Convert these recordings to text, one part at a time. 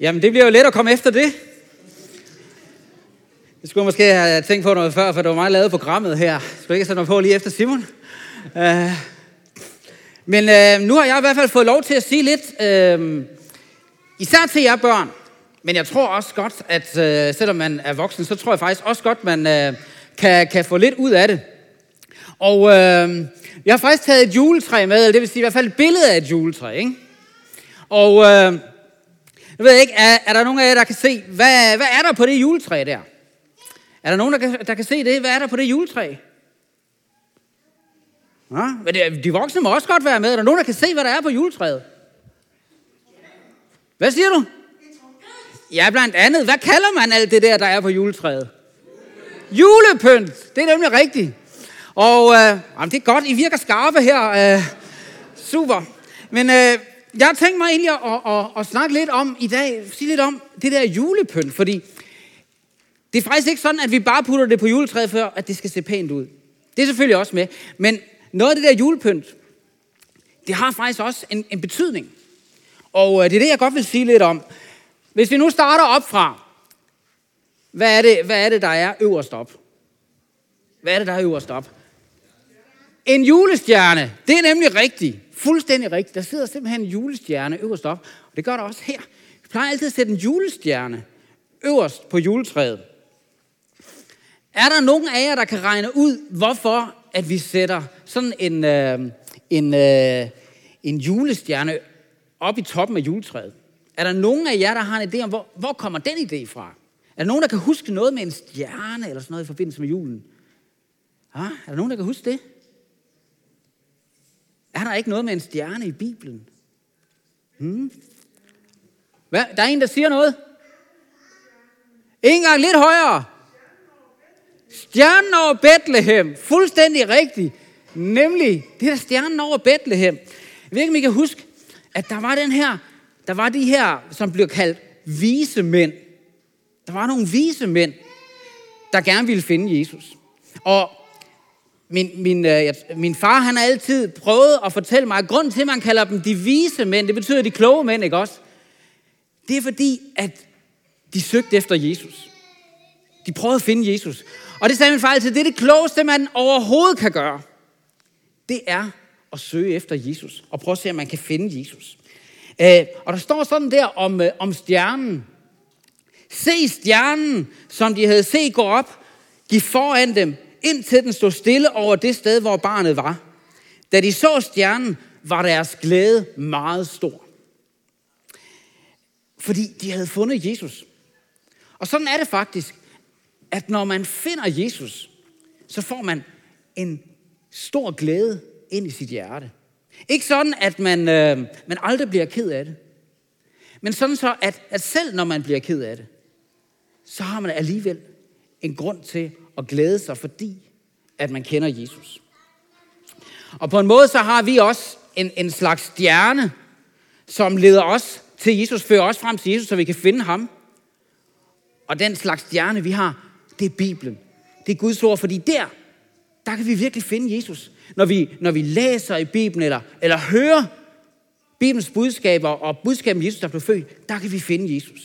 Jamen, det bliver jo let at komme efter det. Det skulle jeg måske have tænkt på noget før, for det var mig, der lavede programmet her. Skulle ikke sætte mig på lige efter Simon? Uh, men uh, nu har jeg i hvert fald fået lov til at sige lidt, uh, især til jer børn, men jeg tror også godt, at uh, selvom man er voksen, så tror jeg faktisk også godt, man uh, kan, kan få lidt ud af det. Og uh, jeg har faktisk taget et juletræ med, eller det vil sige i hvert fald et billede af et juletræ, ikke? Og uh, jeg ved ikke, er, er der nogen af jer, der kan se, hvad, hvad er der på det juletræ der? Er der nogen, der kan, der kan se det? Hvad er der på det juletræ? Ja, men det, de voksne må også godt være med. Er der nogen, der kan se, hvad der er på juletræet? Hvad siger du? Ja, blandt andet. Hvad kalder man alt det der, der er på juletræet? Julepynt. Det er nemlig rigtigt. Og øh, jamen, det er godt, I virker skarpe her. Øh, super. Men øh, jeg har tænkt mig egentlig at, at, at, at snakke lidt om i dag, sige lidt om det der julepynt, fordi det er faktisk ikke sådan, at vi bare putter det på juletræet, for at det skal se pænt ud. Det er selvfølgelig også med. Men noget af det der julepynt, det har faktisk også en, en betydning. Og øh, det er det, jeg godt vil sige lidt om. Hvis vi nu starter op fra, hvad er det, hvad er det der er øverst op? Hvad er det, der er øverst op? En julestjerne. Det er nemlig rigtigt. Fuldstændig rigtigt. Der sidder simpelthen en julestjerne øverst op. Og det gør der også her. Vi plejer altid at sætte en julestjerne øverst på juletræet. Er der nogen af jer, der kan regne ud, hvorfor at vi sætter sådan en, øh, en, øh, en julestjerne op i toppen af juletræet? Er der nogen af jer, der har en idé om, hvor, hvor kommer den idé fra? Er der nogen, der kan huske noget med en stjerne eller sådan noget i forbindelse med julen? Ah, er der nogen, der kan huske det? Er der ikke noget med en stjerne i Bibelen? Hmm? Hvad? Der er en, der siger noget? En gang lidt højere. Stjernen over Bethlehem. Fuldstændig rigtigt. Nemlig, det er stjernen over Bethlehem. Jeg ved ikke, om I kan huske, at der var den her, der var de her, som blev kaldt vise mænd. Der var nogle vise mænd, der gerne ville finde Jesus. Og min, min, øh, min far, han har altid prøvet at fortælle mig, at grunden til, at man kalder dem de vise mænd, det betyder de kloge mænd, ikke også? Det er fordi, at de søgte efter Jesus. De prøvede at finde Jesus. Og det sagde min far altid, det er det klogeste, man overhovedet kan gøre. Det er at søge efter Jesus, og prøve at se, om man kan finde Jesus. Øh, og der står sådan der om, øh, om stjernen. Se stjernen, som de havde set gå op, gik foran dem, indtil den stod stille over det sted, hvor barnet var. Da de så stjernen, var deres glæde meget stor. Fordi de havde fundet Jesus. Og sådan er det faktisk, at når man finder Jesus, så får man en stor glæde ind i sit hjerte. Ikke sådan, at man, øh, man aldrig bliver ked af det. Men sådan så, at, at selv når man bliver ked af det, så har man alligevel en grund til at glæde sig, fordi at man kender Jesus. Og på en måde så har vi også en, en slags stjerne, som leder os til Jesus, fører os frem til Jesus, så vi kan finde ham. Og den slags stjerne, vi har, det er Bibelen. Det er Guds ord, fordi der, der kan vi virkelig finde Jesus. Når vi, når vi læser i Bibelen, eller, eller hører Bibelens budskaber og budskaben Jesus, der blev født, der kan vi finde Jesus.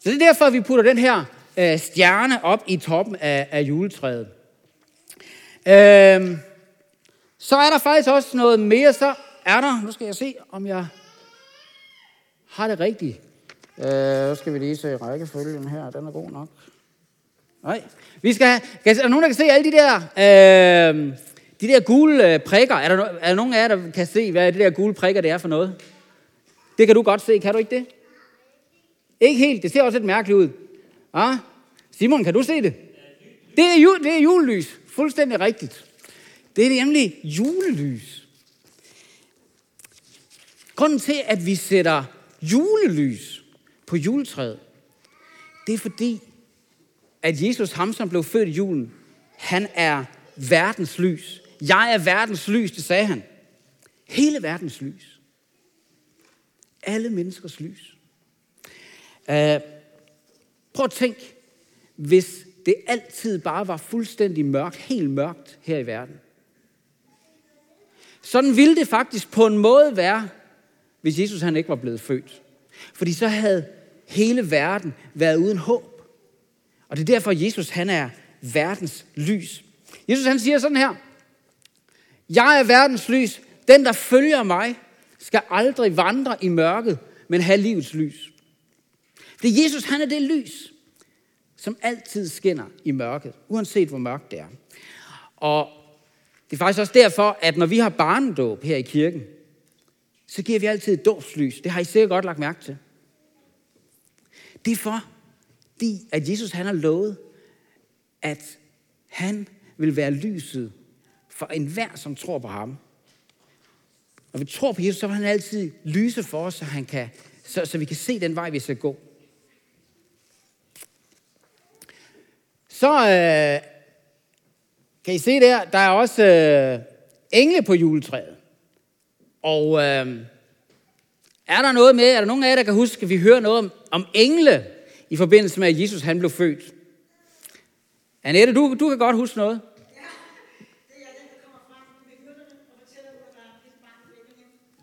Så det er derfor, at vi putter den her øh, stjerne op i toppen af, af juletræet. Øh, så er der faktisk også noget mere, så er der, nu skal jeg se, om jeg har det rigtigt. Øh, så skal vi lige se rækkefølgen her, den er god nok. Nej. Vi skal have, kan, er der nogen, der kan se alle de der, øh, de der gule øh, prikker? Er der, er der nogen af jer, der kan se, hvad de der gule prikker det er for noget? Det kan du godt se, kan du ikke det? Ikke helt, det ser også lidt mærkeligt ud. Ah? Simon, kan du se det? Det er, jul, det er julelys, fuldstændig rigtigt. Det er nemlig julelys. Grunden til, at vi sætter julelys på juletræet, det er fordi, at Jesus, ham som blev født i julen, han er verdens lys. Jeg er verdens lys, det sagde han. Hele verdens lys. Alle menneskers lys. Uh, prøv at tænk, hvis det altid bare var fuldstændig mørkt, helt mørkt her i verden. Sådan ville det faktisk på en måde være, hvis Jesus han ikke var blevet født. Fordi så havde hele verden været uden håb. Og det er derfor, Jesus han er verdens lys. Jesus han siger sådan her. Jeg er verdens lys. Den, der følger mig, skal aldrig vandre i mørket, men have livets lys. Det Jesus, han er det lys, som altid skinner i mørket, uanset hvor mørkt det er. Og det er faktisk også derfor, at når vi har barnedåb her i kirken, så giver vi altid et dåbslys. Det har I sikkert godt lagt mærke til. Det er for, at Jesus han har lovet, at han vil være lyset for enhver, som tror på ham. Når vi tror på Jesus, så vil han altid lyse for os, så, han kan, så, så vi kan se den vej, vi skal gå. Så øh, kan I se der, der er også øh, engle på juletræet. Og øh, er der noget med, er der nogen af jer, der kan huske, at vi hører noget om, om engle i forbindelse med, at Jesus han blev født? Annette, du, du kan godt huske noget.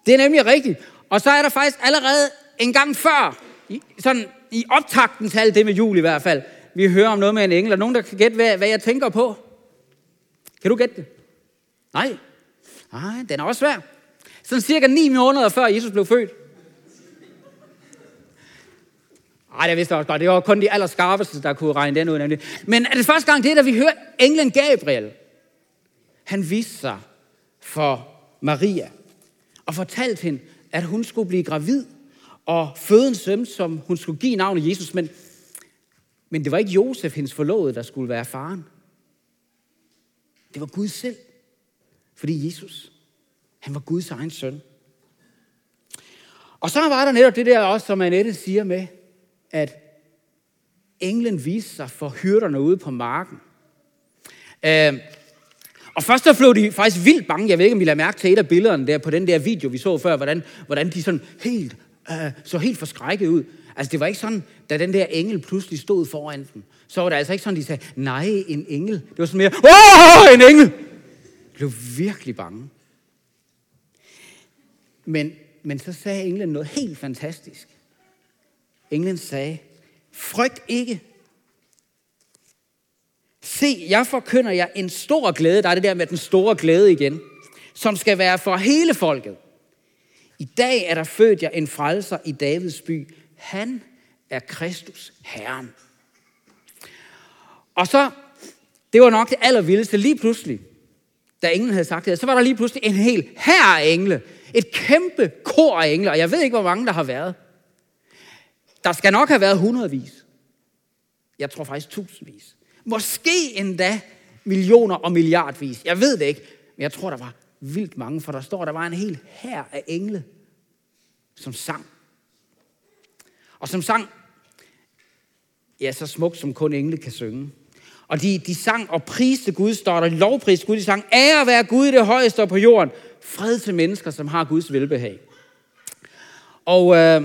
Det er nemlig rigtigt. Og så er der faktisk allerede en gang før, sådan i optakten til alt det med jul i hvert fald, vi hører om noget med en engel. Er nogen, der kan gætte, hvad, hvad jeg tænker på? Kan du gætte det? Nej. Nej, den er også svær. Sådan cirka 9 måneder før Jesus blev født. Nej, det vidste jeg også godt. Det var kun de allerskarpeste, der kunne regne den ud. Nemlig. Men er det første gang, det er, da vi hører englen Gabriel. Han viste sig for Maria og fortalte hende, at hun skulle blive gravid og føde en søn, som hun skulle give navnet Jesus. Men, men det var ikke Josef, hendes forlovede, der skulle være faren. Det var Gud selv. Fordi Jesus, han var Guds egen søn. Og så var der netop det der også, som Annette siger med, at englen viste sig for hyrderne ude på marken. Øh, og først så blev de faktisk vildt bange. Jeg ved ikke, om I lader mærke til et af billederne der på den der video, vi så før, hvordan, hvordan de sådan helt, øh, så helt forskrækket ud. Altså det var ikke sådan, da den der engel pludselig stod foran dem, så var det altså ikke sådan, de sagde, nej, en engel. Det var sådan mere, åh, en engel! Jeg blev virkelig bange. Men, men så sagde englen noget helt fantastisk. Englen sagde, frygt ikke. Se, jeg forkynder jer en stor glæde. Der er det der med den store glæde igen. Som skal være for hele folket. I dag er der født jer en frelser i Davids by. Han er Kristus, Herren. Og så, det var nok det allervildeste, lige pludselig, da englen havde sagt det, så var der lige pludselig en hel her af engle. Et kæmpe kor af engle, og jeg ved ikke, hvor mange der har været. Der skal nok have været hundredvis. Jeg tror faktisk tusindvis. Måske endda millioner og milliardvis. Jeg ved det ikke, men jeg tror, der var vildt mange, for der står, der var en hel her af engle, som sang. Og som sang, ja, så smukt, som kun engle kan synge. Og de, de sang og priste Gud, står der, lovpris Gud, de sang, ære være Gud i det højeste på jorden, fred til mennesker, som har Guds velbehag. Og øh,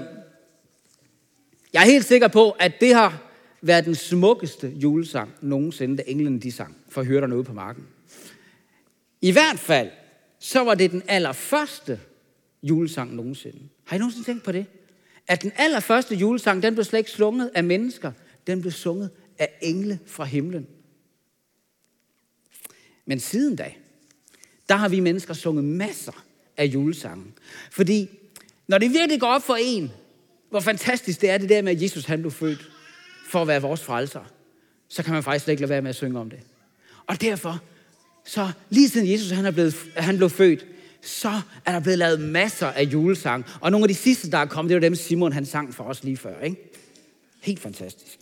jeg er helt sikker på, at det har været den smukkeste julesang nogensinde, da englene de sang, for at høre noget på marken. I hvert fald, så var det den allerførste julesang nogensinde. Har I nogensinde tænkt på det? At den allerførste julesang, den blev slet ikke slunget af mennesker, den blev sunget af engle fra himlen. Men siden da, der har vi mennesker sunget masser af julesange. Fordi når det virkelig går op for en, hvor fantastisk det er det der med, at Jesus han blev født for at være vores frelser, så kan man faktisk ikke lade være med at synge om det. Og derfor, så lige siden Jesus han er blevet, han blev født, så er der blevet lavet masser af julesang. Og nogle af de sidste, der er kommet, det var dem, Simon han sang for os lige før. Ikke? Helt fantastisk.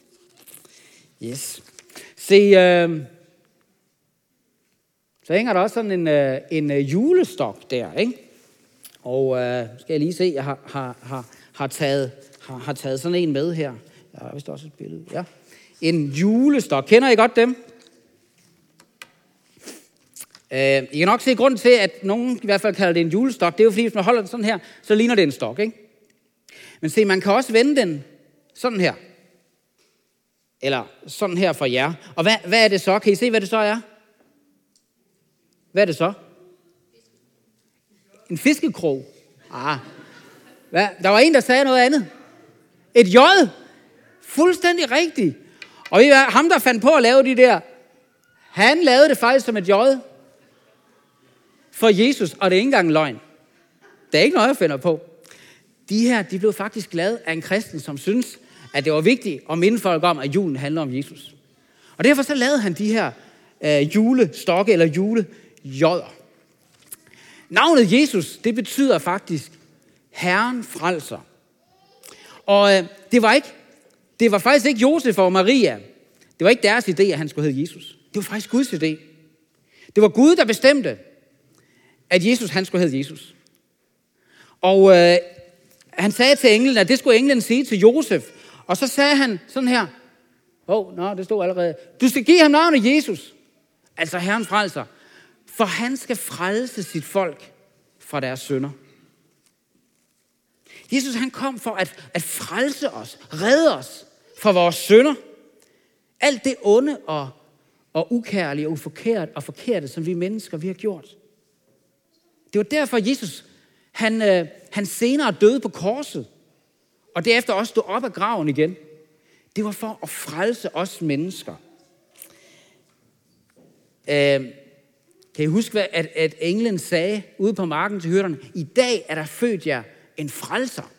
Yes. Se, øh, så hænger der også sådan en, øh, en øh, julestok der, ikke? Og øh, skal jeg lige se, jeg har, har, har, har, taget, har, har taget sådan en med her. Jeg har vist også et billede. Ja. En julestok. Kender I godt dem? Øh, I kan nok se grund til, at nogen i hvert fald kalder det en julestok. Det er jo fordi, hvis man holder den sådan her, så ligner det en stok, ikke? Men se, man kan også vende den sådan her. Eller sådan her for jer. Og hvad, hvad er det så? Kan I se, hvad det så er? Hvad er det så? En fiskekrog. Ah. Hvad? Der var en, der sagde noget andet. Et J. Fuldstændig rigtigt. Og ved I hvad? ham, der fandt på at lave de der, han lavede det faktisk som et J for Jesus, og det er ikke engang løgn. Det er ikke noget, jeg finder på. De her, de blev faktisk glade af en kristen, som synes, at det var vigtigt at minde folk om, at julen handler om Jesus. Og derfor så lavede han de her øh, julestokke eller julejodder. Navnet Jesus, det betyder faktisk Herren frelser. Og øh, det var ikke, det var faktisk ikke Josef og Maria. Det var ikke deres idé, at han skulle hedde Jesus. Det var faktisk Guds idé. Det var Gud, der bestemte, at Jesus han skulle hedde Jesus. Og øh, han sagde til englen, at det skulle englen sige til Josef. Og så sagde han sådan her. Åh, oh, nå, det stod allerede. Du skal give ham navnet Jesus. Altså Herren frelser. For han skal frelse sit folk fra deres synder. Jesus han kom for at, at frelse os, redde os fra vores synder. Alt det onde og, og ukærlige og uforkert og forkerte, som vi mennesker vi har gjort. Det var derfor, Jesus han, øh, han senere døde på korset, og derefter også stod op af graven igen. Det var for at frelse os mennesker. Øh, kan I huske, hvad, at, at englen sagde ude på marken til hyrderne? I dag er der født jer en frelser.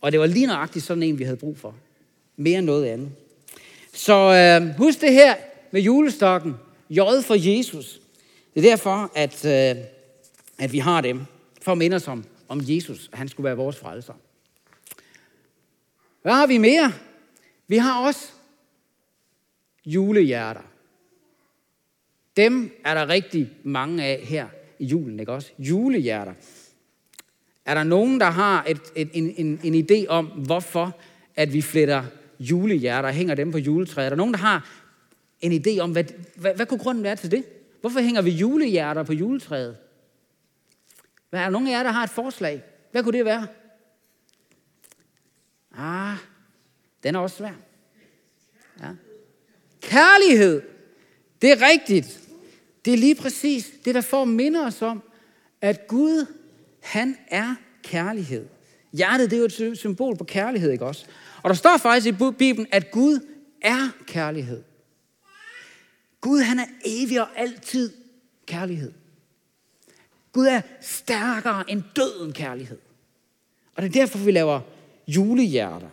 Og det var lige nøjagtigt sådan en, vi havde brug for. Mere end noget andet. Så øh, husk det her med julestokken. J for Jesus. Det er derfor, at, øh, at vi har dem. For at minde os om, om Jesus, at han skulle være vores frelser. Hvad har vi mere? Vi har også julehjerter. Dem er der rigtig mange af her i julen, ikke også? Julehjerter. Er der nogen, der har et, et, en, en, en idé om, hvorfor at vi fletter julehjerter og hænger dem på juletræet? Er der nogen, der har en idé om, hvad, hvad, hvad kunne grunden være til det? Hvorfor hænger vi julehjerter på juletræet? Hvad er der nogen af jer, der har et forslag? Hvad kunne det være? Ah, den er også svær. Ja. Kærlighed. Det er rigtigt. Det er lige præcis det, der får minde os om, at Gud, han er kærlighed. Hjertet, det er jo et symbol på kærlighed, ikke også? Og der står faktisk i Bibelen, at Gud er kærlighed. Gud, han er evig og altid kærlighed. Gud er stærkere end døden kærlighed. Og det er derfor, vi laver julehjerter.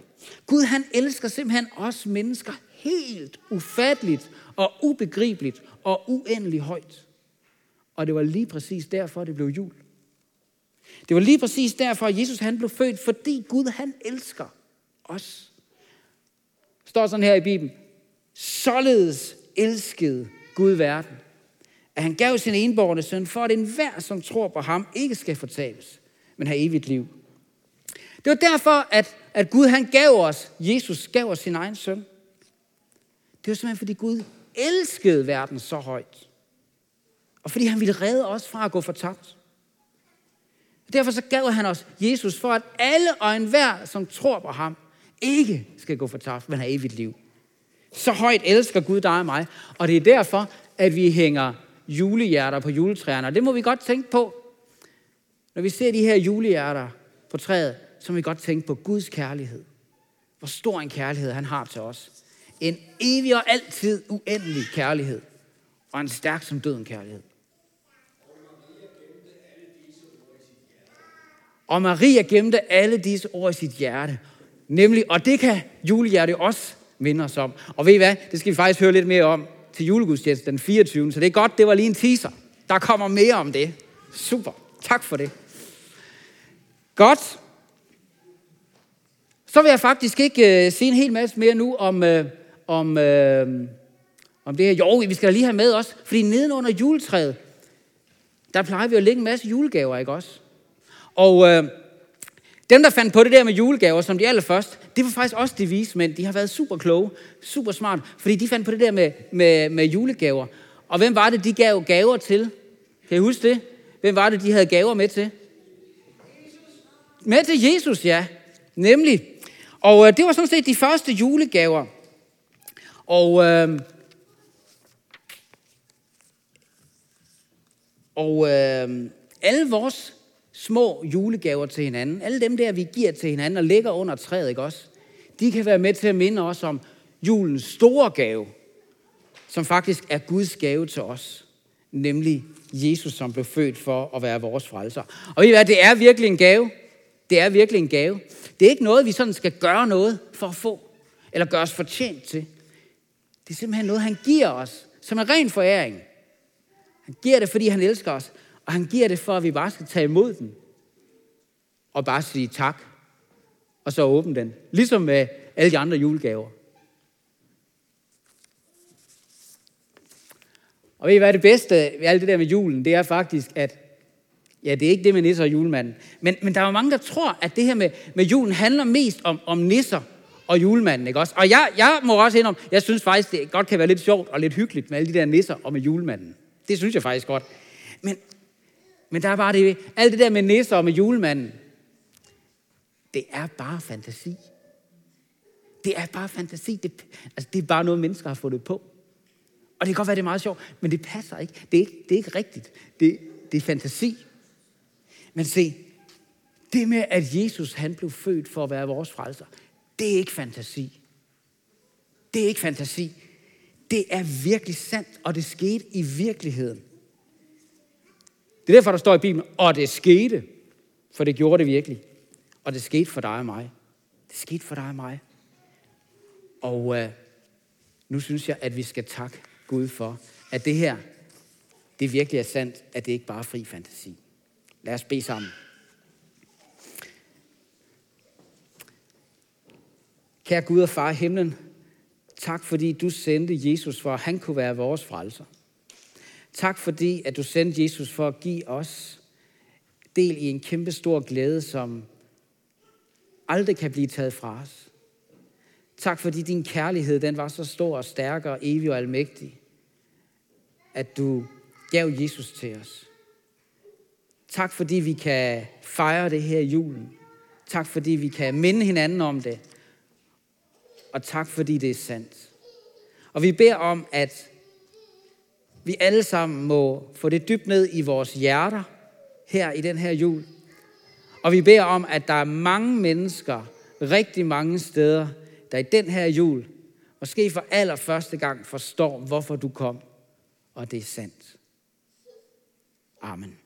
Gud, han elsker simpelthen os mennesker helt ufatteligt og ubegribeligt og uendelig højt. Og det var lige præcis derfor, det blev jul. Det var lige præcis derfor, at Jesus han blev født, fordi Gud han elsker os. Det står sådan her i Bibelen. Således elskede Gud verden, at han gav sin enborgne søn, for at enhver, som tror på ham, ikke skal fortabes, men have evigt liv. Det var derfor, at, at Gud han gav os, Jesus gav os sin egen søn. Det var simpelthen, fordi Gud elskede verden så højt. Og fordi han ville redde os fra at gå fortabt. Derfor så gav han os Jesus for, at alle og enhver, som tror på ham, ikke skal gå fortabt, men have evigt liv. Så højt elsker Gud dig og mig. Og det er derfor, at vi hænger julehjerter på juletræerne. Og det må vi godt tænke på. Når vi ser de her julehjerter på træet, så må vi godt tænke på Guds kærlighed. Hvor stor en kærlighed han har til os. En evig og altid uendelig kærlighed. Og en stærk som døden kærlighed. Og Maria gemte alle disse ord i sit hjerte. Nemlig, og det kan julehjerte også minde os om. Og ved I hvad? Det skal vi faktisk høre lidt mere om til julegudstjeneste den 24. Så det er godt, det var lige en teaser. Der kommer mere om det. Super. Tak for det. Godt. Så vil jeg faktisk ikke øh, sige en hel masse mere nu om, øh, om, øh, om det her. Jo, vi skal lige have med også, fordi nedenunder juletræet, der plejer vi at lægge en masse julegaver, ikke også? Og øh, dem, der fandt på det der med julegaver som de allerførste, det var faktisk også de vise mænd. De har været super kloge, super smart, fordi de fandt på det der med, med, med julegaver. Og hvem var det, de gav gaver til? Kan I huske det? Hvem var det, de havde gaver med til? Med til Jesus, ja. Nemlig. Og øh, det var sådan set de første julegaver. Og, øh, og øh, alle vores små julegaver til hinanden, alle dem der, vi giver til hinanden og lægger under træet, ikke også? De kan være med til at minde os om julens store gave, som faktisk er Guds gave til os, nemlig Jesus, som blev født for at være vores frelser. Og ved I hvad, det er virkelig en gave. Det er virkelig en gave. Det er ikke noget, vi sådan skal gøre noget for at få, eller gøre os fortjent til. Det er simpelthen noget, han giver os, som en ren foræring. Han giver det, fordi han elsker os, og han giver det for, at vi bare skal tage imod den, og bare sige tak, og så åbne den. Ligesom med alle de andre julegaver. Og ved I hvad det bedste ved alt det der med julen, det er faktisk, at ja, det er ikke det med nisser og julemanden. Men, men der er jo mange, der tror, at det her med, med julen handler mest om, om nisser og julemanden, ikke også? Og jeg, jeg må også indrømme, jeg synes faktisk, det godt kan være lidt sjovt og lidt hyggeligt med alle de der nisser og med julemanden. Det synes jeg faktisk godt. Men, men der er bare det, alt det der med nisser og med julemanden, det er bare fantasi. Det er bare fantasi. Det, altså, det er bare noget, mennesker har fundet på. Og det kan godt være, det er meget sjovt, men det passer ikke. Det er ikke, det er ikke rigtigt. Det, det er fantasi. Men se, det med, at Jesus han blev født for at være vores frelser, det er ikke fantasi. Det er ikke fantasi. Det er virkelig sandt, og det skete i virkeligheden. Det er derfor, der står i Bibelen, og det skete, for det gjorde det virkelig. Og det skete for dig og mig. Det skete for dig og mig. Og øh, nu synes jeg, at vi skal takke Gud for, at det her, det virkelig er sandt, at det ikke bare er fri fantasi. Lad os bede sammen. Kære Gud og far i himlen, tak fordi du sendte Jesus for, at han kunne være vores frelser. Tak fordi, at du sendte Jesus for at give os del i en kæmpe stor glæde, som aldrig kan blive taget fra os. Tak fordi din kærlighed, den var så stor og stærk og evig og almægtig, at du gav Jesus til os. Tak fordi vi kan fejre det her julen. Tak fordi vi kan minde hinanden om det. Og tak fordi det er sandt. Og vi beder om, at vi alle sammen må få det dybt ned i vores hjerter her i den her jul. Og vi beder om, at der er mange mennesker, rigtig mange steder, der i den her jul, måske for allerførste gang forstår, hvorfor du kom. Og det er sandt. Amen.